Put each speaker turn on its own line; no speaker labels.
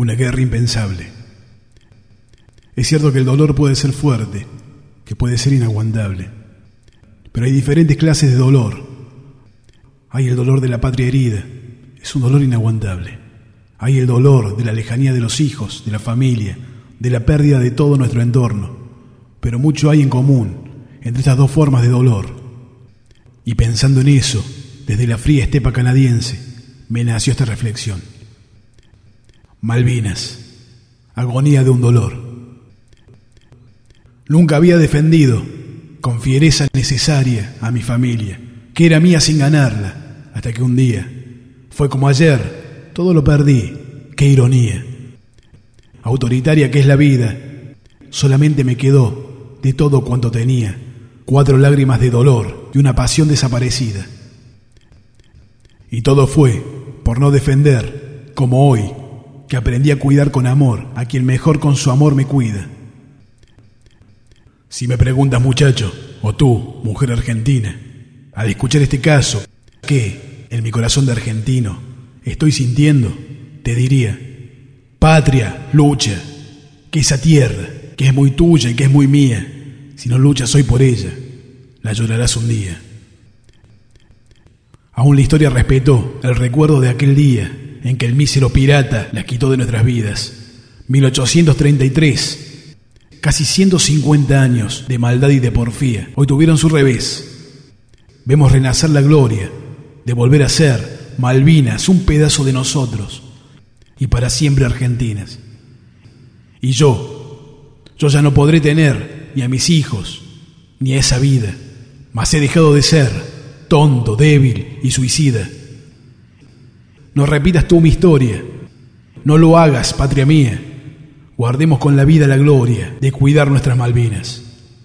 una guerra impensable. Es cierto que el dolor puede ser fuerte, que puede ser inaguantable, pero hay diferentes clases de dolor. Hay el dolor de la patria herida, es un dolor inaguantable. Hay el dolor de la lejanía de los hijos, de la familia, de la pérdida de todo nuestro entorno, pero mucho hay en común entre estas dos formas de dolor. Y pensando en eso, desde la fría estepa canadiense, me nació esta reflexión. Malvinas, agonía de un dolor. Nunca había defendido con fiereza necesaria a mi familia, que era mía sin ganarla, hasta que un día, fue como ayer, todo lo perdí, qué ironía. Autoritaria que es la vida, solamente me quedó de todo cuanto tenía cuatro lágrimas de dolor y una pasión desaparecida. Y todo fue por no defender, como hoy, que aprendí a cuidar con amor a quien mejor con su amor me cuida. Si me preguntas muchacho, o tú, mujer argentina, al escuchar este caso, ¿qué en mi corazón de argentino estoy sintiendo? Te diría, patria, lucha, que esa tierra, que es muy tuya y que es muy mía, si no luchas hoy por ella, la llorarás un día. Aún la historia respetó el recuerdo de aquel día en que el mísero pirata la quitó de nuestras vidas. 1833. Casi 150 años de maldad y de porfía. Hoy tuvieron su revés. Vemos renacer la gloria de volver a ser Malvinas, un pedazo de nosotros y para siempre Argentinas. Y yo, yo ya no podré tener ni a mis hijos, ni a esa vida, mas he dejado de ser tonto, débil y suicida. No repitas tú mi historia, no lo hagas, patria mía. Guardemos con la vida la gloria de cuidar nuestras Malvinas.